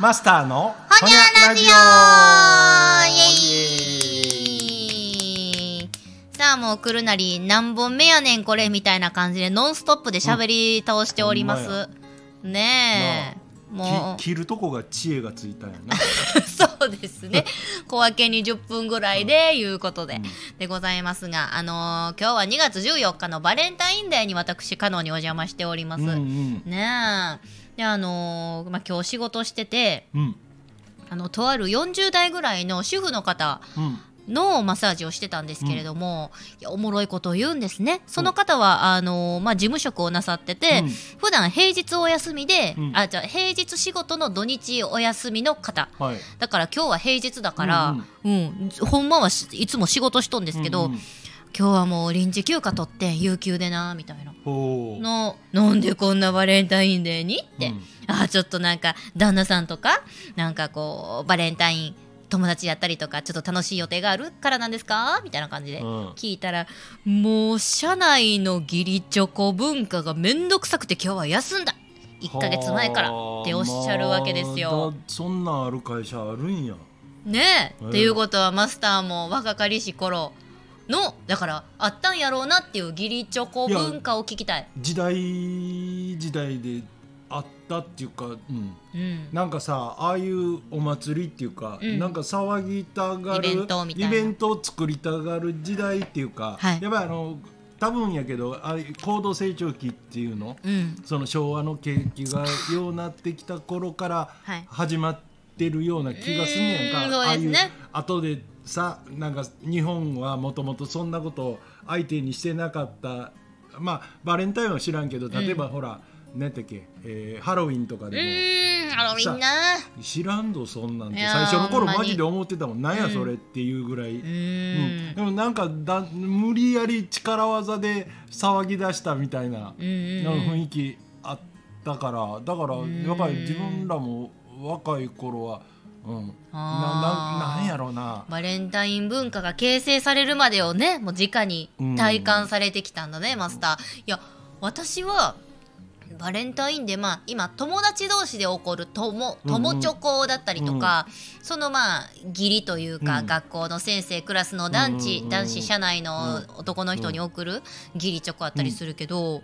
マスターのほにゃラジオイエーイ。さあもう来るなり何本目やねんこれみたいな感じでノンストップで喋り倒しております、ねえ。もき切るとこが知恵がついたんやな。う そうですね。小分けに10分ぐらいでいうことで、でございますがあのー今日は2月14日のバレンタインデーに私カノにお邪魔しております、うんうん。ねえであのーまあ、今日仕事しててうん。あのとある40代ぐらいの主婦の方うん。のマッサージをしてたんですけれども、いやおもろいことを言うんですね。その方はあの、まあ、事務職をなさってて、うん。普段平日お休みで、うん。あじゃあ平日仕事の土日お休みの方。はい。だから今日は平日だから、うんほんまはしいつも仕事しとんですけど、うんうん。今日はもう臨時休暇取って有給でなみたいな。のなんでこんなバレンタインデーに？って、うん。あちょっとなんか旦那さんとかなんかこうバレンタイン友達やったりとかちょっと楽しい予定があるからなんですか？みたいな感じでうん。聞いたら、もう社内の義理チョコ文化がめんどくさくて今日は休んだ。1ヶ月前からっておっしゃるわけですよ。まあだそんなんある会社あるんや。ねえ、うんっていうことはマスターも若かりし頃のだからあったんやろうなっていう義理チョコ文化を聞きたい。時代時代であったっていうか、うん、うん。なんかさああいうお祭りっていうか、うん。なんか騒ぎたがるイベントみたいな。イベントを作りたがる時代っていうか、はい。やっぱりあの多分やけどあ高度成長期っていうのうん。その昭和の景気がようなってきた頃からはい。始まってるような気がすんねやんか、んそうですね。ああいう後でさなんか日本はもともとそんなことを相手にしてなかったまあバレンタインは知らんけど例えばほら、何やっけ、えーハロウィンとかうでも。ハロウィンな。知らんぞそんなんて。いやー最初の頃ほんまに。マジで思ってたもん。なんやそれっていうぐらい、ううん。でもなんかだ無理やり力技で騒ぎ出したみたいなうんうんなん。か雰囲気あったから。だからやっぱり自分らも若い頃は、うん、なななんやろうな。バレンタイン文化が形成されるまでをねもう直に体感されてきたんだね、マスター。いや私はバレンタインでまあ今友達同士で起こる友友チョコだったりとか、そのまあ義理というか、うん。学校の先生クラスの男子、うんうんうん。男子社内の男の人に送る義理チョコあったりするけど、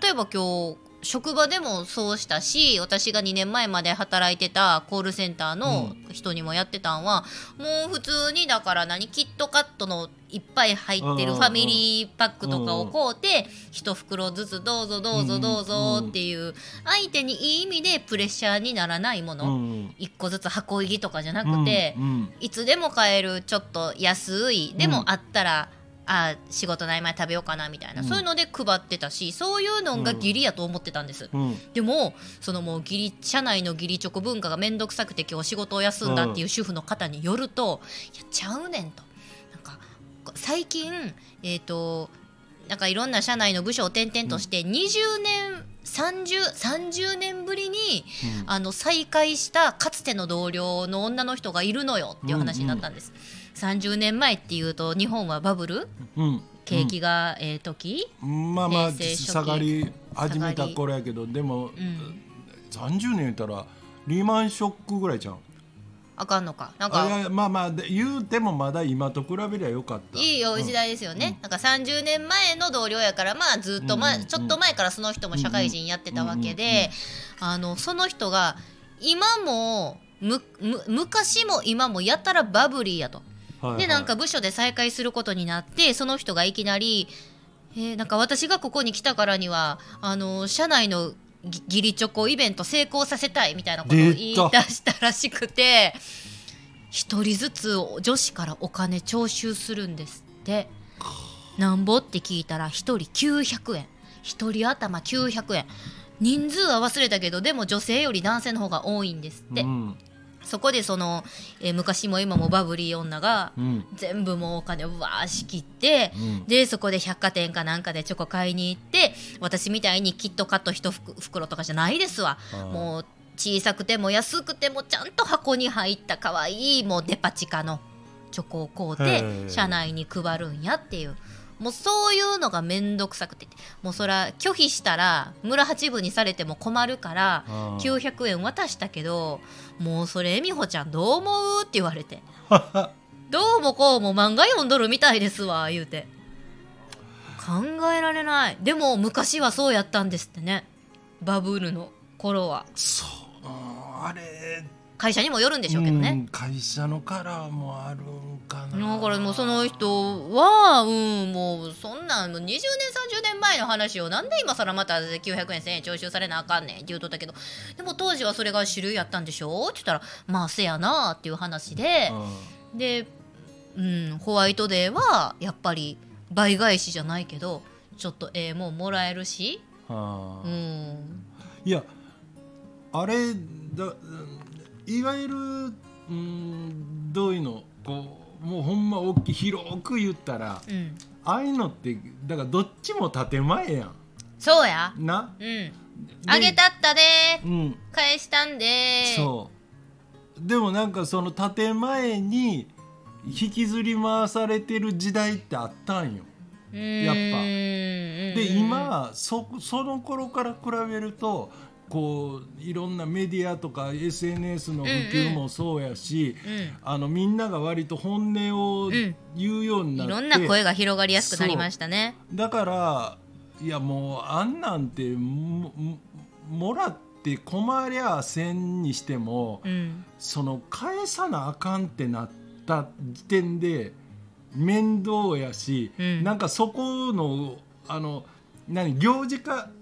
例えば今日職場でもそうしたし私が2年前まで働いてたコールセンターの人にもやってたんは、もう普通にだから何キットカットのいっぱい入ってるうんファミリーパックとかを買うて一袋ずつどうぞどうぞどうぞっていう相手にいい意味でプレッシャーにならないもうのん。一個ずつ箱入りとかじゃなくてうんうん。いつでも買えるちょっと安いでもあったら、あ仕事の合間に食べようかなみたいな、うん。そういうので配ってたしそういうのが義理やと思ってたんです、うん。でもそのもう義理社内の義理チョコ文化が面倒くさくて今日仕事を休んだっていう主婦の方によると、いやちゃうねんと。なんか最近えっ、となんかいろんな社内の部署を転々として20年 30, 30年ぶりにあの再会したかつての同僚の女の人がいるのよっていう話になったんです、30年前っていうと日本はバブル？うん。景気がええ時、まあまあ平成初期？下がり始めた頃やけどでも、うん。30年言ったらリーマンショックぐらいじゃんあかんのか。なんかやまあまあで言うてもまだ今と比べりゃよかった。いいよ時代ですよね、なんか30年前の同僚やからまあずっと前、うん。うんうんちょっと前からその人も社会人やってたわけで、あのその人が今もむむ昔も今もやたらバブリーやと。はいはい。でなんか部署で再会することになってその人がいきなり、えーなんか私がここに来たからにはあの社内のぎ義理チョコイベント成功させたいみたいなことを言い出したらしくて一人ずつ女子からお金徴収するんですって。なんぼって聞いたら一人900円。一人頭900円。人数は忘れたけどでも女性より男性の方が多いんですって、うんそこでその、えー昔も今もバブリー女がうん。全部もうお金をわー仕切って、うん。でそこで百貨店かなんかでチョコ買いに行って私みたいにキットカット一袋袋とかじゃないですわ。もう小さくても安くてもちゃんと箱に入った可愛いもうデパ地下のチョコを買うて社内に配るんやっていうもうそういうのが面倒くさくて。もうそら拒否したら村八分にされても困るからうん900円渡したけどもうそれえみほちゃんどう思うって言われて。どうもこうも漫画読んどるみたいですわ言うて。考えられない。でも昔はそうやったんですってね。バブルの頃は。そう。うんあれ会社にもよるんでしょうけどね、うん会社のカラーもあるんかな。だからもうその人は、うん、もうそんなんもう20年30年前の話をなんで今更また900円1000円徴収されなあかんねんって言うとったけどでも当時はそれが主流やったんでしょって言ったらまあせやなっていう話で、で、うん、ホワイトデーはやっぱり倍返しじゃないけどちょっとええもんもらえるし、うんあ。ーうん、いやあれだいわゆるうんどういうのこうもうほんま大きい広く言ったらうん、ああいうのってだからどっちも建前やそうや、んな？うん、あげたったで。うん。返したんで。そう。でもなんかその建前に引きずり回されてる時代ってあったんよ。やっぱ。でで今そその頃から比べるとこういろんなメディアとか SNS の普及もそうやし、うんあのみんなが割と本音をん。言うようになって、いろんな声が広がりやすくなりましたね。だからいやもうあんなんてもらって困りゃせんにしても、うん、その返さなあかんってなった時点で面倒やし、うん。なんかそこのあの何行事化、い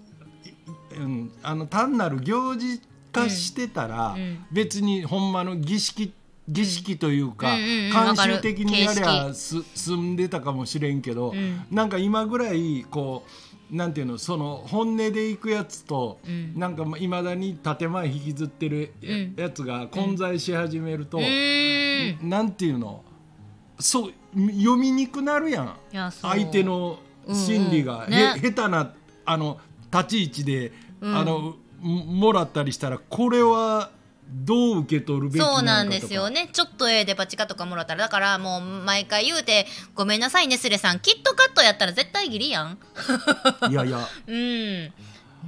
うん、あの単なる行事化してたら、別にほんまの儀式儀式というか、慣習的にやりゃ形す済んでたかもしれんけど、うん。なんか今ぐらいこうなんていうのその本音でいくやつと、うん。なんかいまだに建前引きずってるや,、つが混在し始めると、うーん。なんていうのそう読みにくくなるやん。相手の心理が、うんうん。ね。へ下手なあの立ち位置で、うん。あのももらったりしたらこれはどう受け取るべきなのかとか。そうなんですよね。ちょっとええデパ地下とかもらったらだからもう毎回言うて「ごめんなさいねスレさん。キットカットやったら絶対ギリやん」いやいや。うん。ね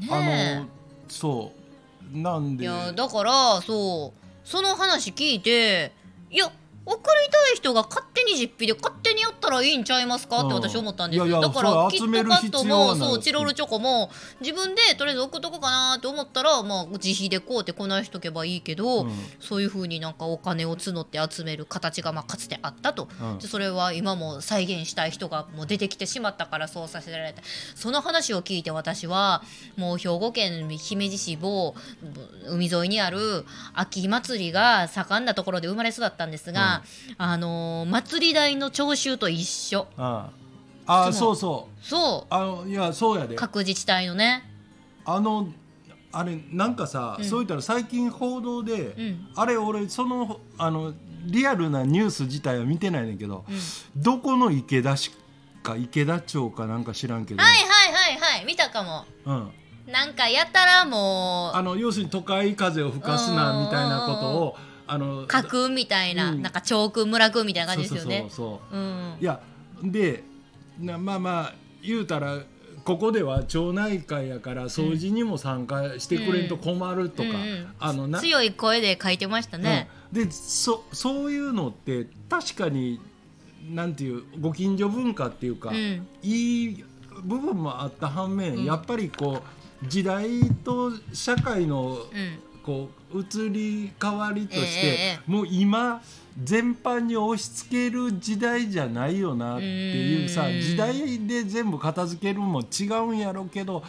あえのそう。なんいでやだからそう。その話聞いていや送りたい人が勝手に実費で勝手にやったらいいんちゃいますかってうん。私思ったんですよ。いやいやだからキットカットもそうチロルチョコも自分でとりあえず送っとこうかなって思ったらまあ自費でこうってこないしとけばいいけど、うん。そういうふうになんかお金を募って集める形がまあかつてあったと、うん。でそれは今も再現したい人がもう出てきてしまったからそうさせられて。その話を聞いて私はもう兵庫県姫路市某海沿いにある秋祭りが盛んなところで生まれ育ったんですが、あのー祭り代の徴収と一緒。ああ。あそそうそう。そあのいやそうやで。う各自治体のね。あのあれなんかさ、うん。そう言ったら最近報道で、うん。あれ俺そのあのリアルなニュース自体は見てないねんけど、うん。どこの池田市か池田町かなんか知らんけど、はいはいはいはい。見たかも。うん、なんかやったらもうあの要するに都会風を吹かすなみたいなことをあの家訓みたいな、うん。なんか町君村君みたいな感じですよね。そうそうそうう。ん。いやでなまあまあ言うたらここでは町内会やから掃除にも参加してくれんと困るとか、うんうん。あのな強い声で書いてましたね、うん。でそそういうのって確かになんていうご近所文化っていうか、うん。いい部分もあった反面、うん。やっぱりこう時代と社会のうんこう移り変わりとして、ええもう今全般に押し付ける時代じゃないよなっていうさうん。時代で全部片付けるも違うんやろうけど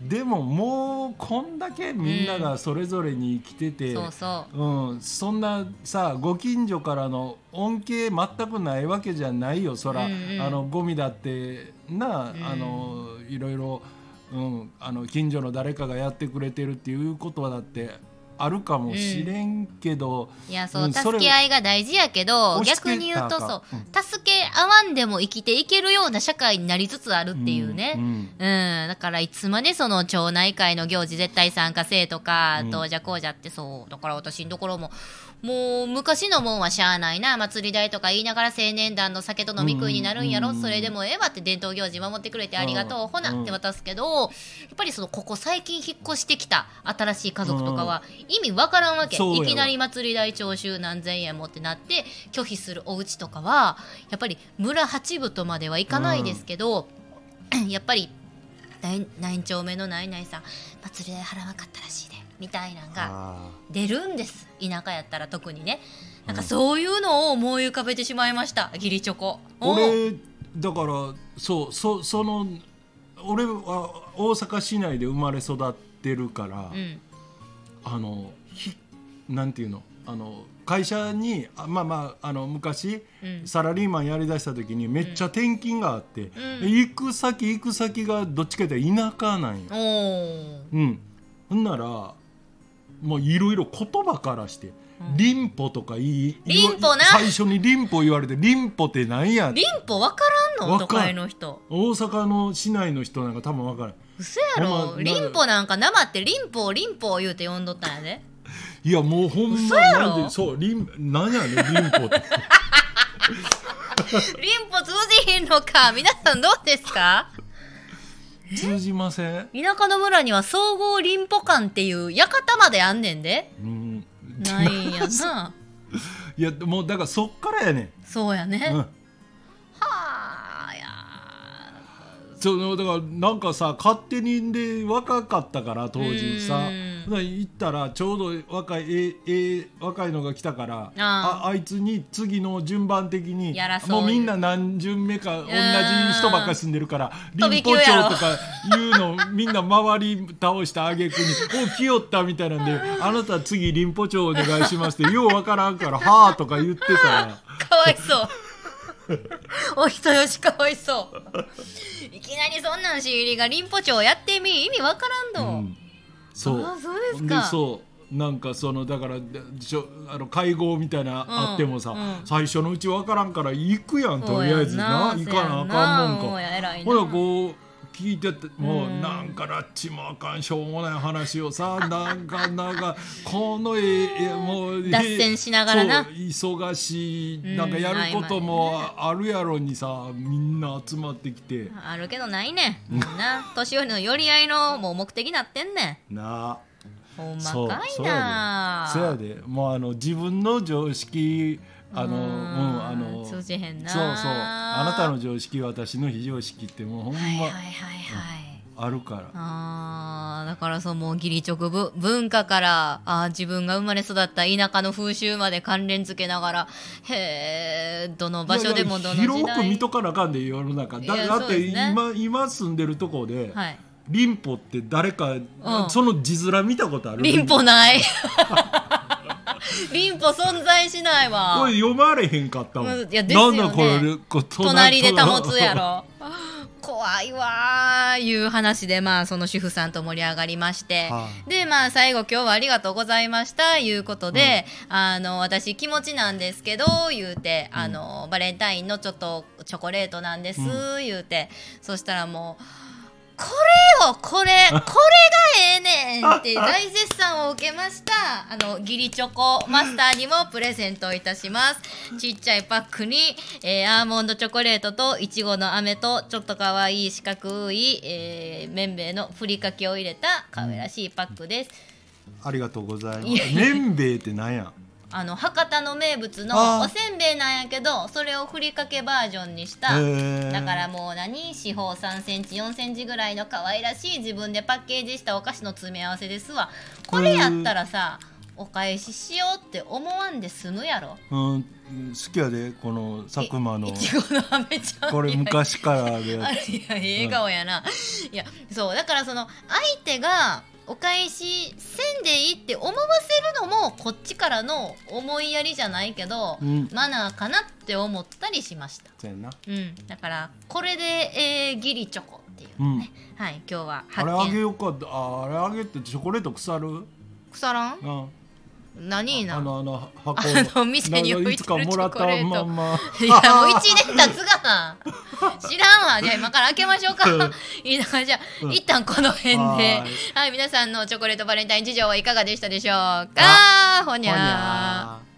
でももうこんだけみんながそれぞれに生きてて。そうん、そんなさご近所からの恩恵全くないわけじゃないよそら、うんうん。あのゴミだってな、うん。あのいろいろ、うん、あの近所の誰かがやってくれてるっていうことだってあるかもしれんけど、いやそう、助け合いが大事やけど逆に言うとそうあ、助け合わんでも生きていけるような社会になりつつあるっていうね、うんうん。だからいつまでその町内会の行事絶対参加せえとか、うんどうじゃこうじゃってそうだから私のところももう昔のもんはしゃあないな。祭り代とか言いながら青年団の酒と飲み食いになるんやろ、うんそれでもええわって伝統行事守ってくれてありがとう、うんほなって渡すけどやっぱりそのここ最近引っ越してきた新しい家族とかは意味わからんわけ、いきなり祭り代徴収何千円もってなって拒否するお家とかはやっぱり村八分とまではいかないですけど、やっぱり何何丁目の何々さん祭り代払わなかったらしいでみたいなんがあ出るんです。田舎やったら特にね。なんかそういうのを思い浮かべてしまいました。義理チョコ。ー俺だからそうそその俺は大阪市内で生まれ育ってるから、うんあのひなんていうの？あの会社にあまあまああの昔、うん。サラリーマンやりだした時にめっちゃ転勤があって、ん。行く先行く先がどっちかというと田舎なんよ。うん、ほんならもういろいろ言葉からして「リンポ」とか言いリンポな。最初に「リンポ」言われて「リンポってなんや?」リンポわからんの？かん会の人。大阪の市内の人なんか多分分からん嘘やろ。まリンポなんか生ってリンポリンポ言うて呼んどったんやで。いやもうほん嘘まやろ。そうリンなんやねんリンポって。リンポ通じひんのか。皆さんどうですか？通じません、田舎の村には総合リンポ館っていう館まであんねんで。うん、ないんやな。いやもうだからそっからやねそうやね、ん、うん、そのだからなんかさ勝手にで若かったから当時さ。行ったらちょうど若いえええ若いのが来たからああ。あいつに次の順番的にもうみんな何巡目か同じ人ばっかり住んでるから林保町とかいうのをみんな周り倒したあげくに「お来よった」みたいなんで「あなた次林保町お願いします」ってようわからんから「はあ」とか言ってた。ら。かわいそう お人よしかわいそう。いきなりそんなんし入りがリンポ町やってみ。意味わからんの、うん。そう。あそうですか。そう。なんかそのだからあの会合みたいなあってもさ、うん。最初のうちわからんから行くやんとりあえずな。行かなあかんもんか。ほらこう聞いててもううんなんかラッチもあかんしょうもない話をさなんかなんかこのえええもう脱線しながらな。忙しい。うんなんかやることもあるやろにさみんな集まってきて。あるけどないねん。みんな年寄りの寄り合いのもう目的になってんねな。あ。んほんまかいそうやなで。そうやで。もうあの自分の常識あのううん。んあの通じへんな。そうそう。あなたの常識私の非常識ってもうほんま、はいはいはいはい、あるから。あーだからそうもう義理直文文化からあー自分が生まれ育った田舎の風習まで関連付けながらへえどの場所でもどの時代。広く見とかなあかんで世の中。だだって今今住んでるとこで、はい。リンポって誰か、その字面見たことある？リンポない リンポ存在しないわ。これ読まれへんかったもん、うんいやですよね。なんだこれこ隣で保つやろ。怖いわーいう話でまあその主婦さんと盛り上がりまして、はでまあ最後今日はありがとうございましたいうことで、あの私気持ちなんですけど言うて、あのバレンタインのちょっとチョコレートなんです、う言うて。そしたらもうこれよこれ。これがええねんって大絶賛を受けました。あの義理チョコマスターにもプレゼントいたします。ちっちゃいパックに、えーアーモンドチョコレートといちごの飴とちょっとかわいい四角い、えー、麺べいのふりかけを入れた可愛らしいパックです、ありがとうございます。いやいや。麺べいってなんや？あの博多の名物あのー。おせんべいなんやけどそれをふりかけバージョンにした。だからもう何四方3センチ4センチぐらいの可愛らしい自分でパッケージしたお菓子の詰め合わせですわ。これやったらさお返ししようって思わんで済むやろ。うん好きやでこの佐久間の。いちごの飴ちゃん。これ昔からあるや あれいや笑顔やな、いやそうだからその相手がお返しせんでいいって思わせるのもこっちからの思いやりじゃないけど、うん。マナーかなって思ったりしました、うん、だからこれで、えー、ギリチョコっていううん。ね、はい今日はあれあげようか。ああれあげてチョコレート腐る？腐らん？うん何なあのあの箱。あの店に置いてるチョコレート。まんま。いやもう1年経つがな。知らんわ。じゃあ今から開けましょうか。いいな。じゃあ、うん。一旦この辺で。ははい皆さんのチョコレートバレンタイン事情はいかがでしたでしょうか？ほにゃー。ほにゃー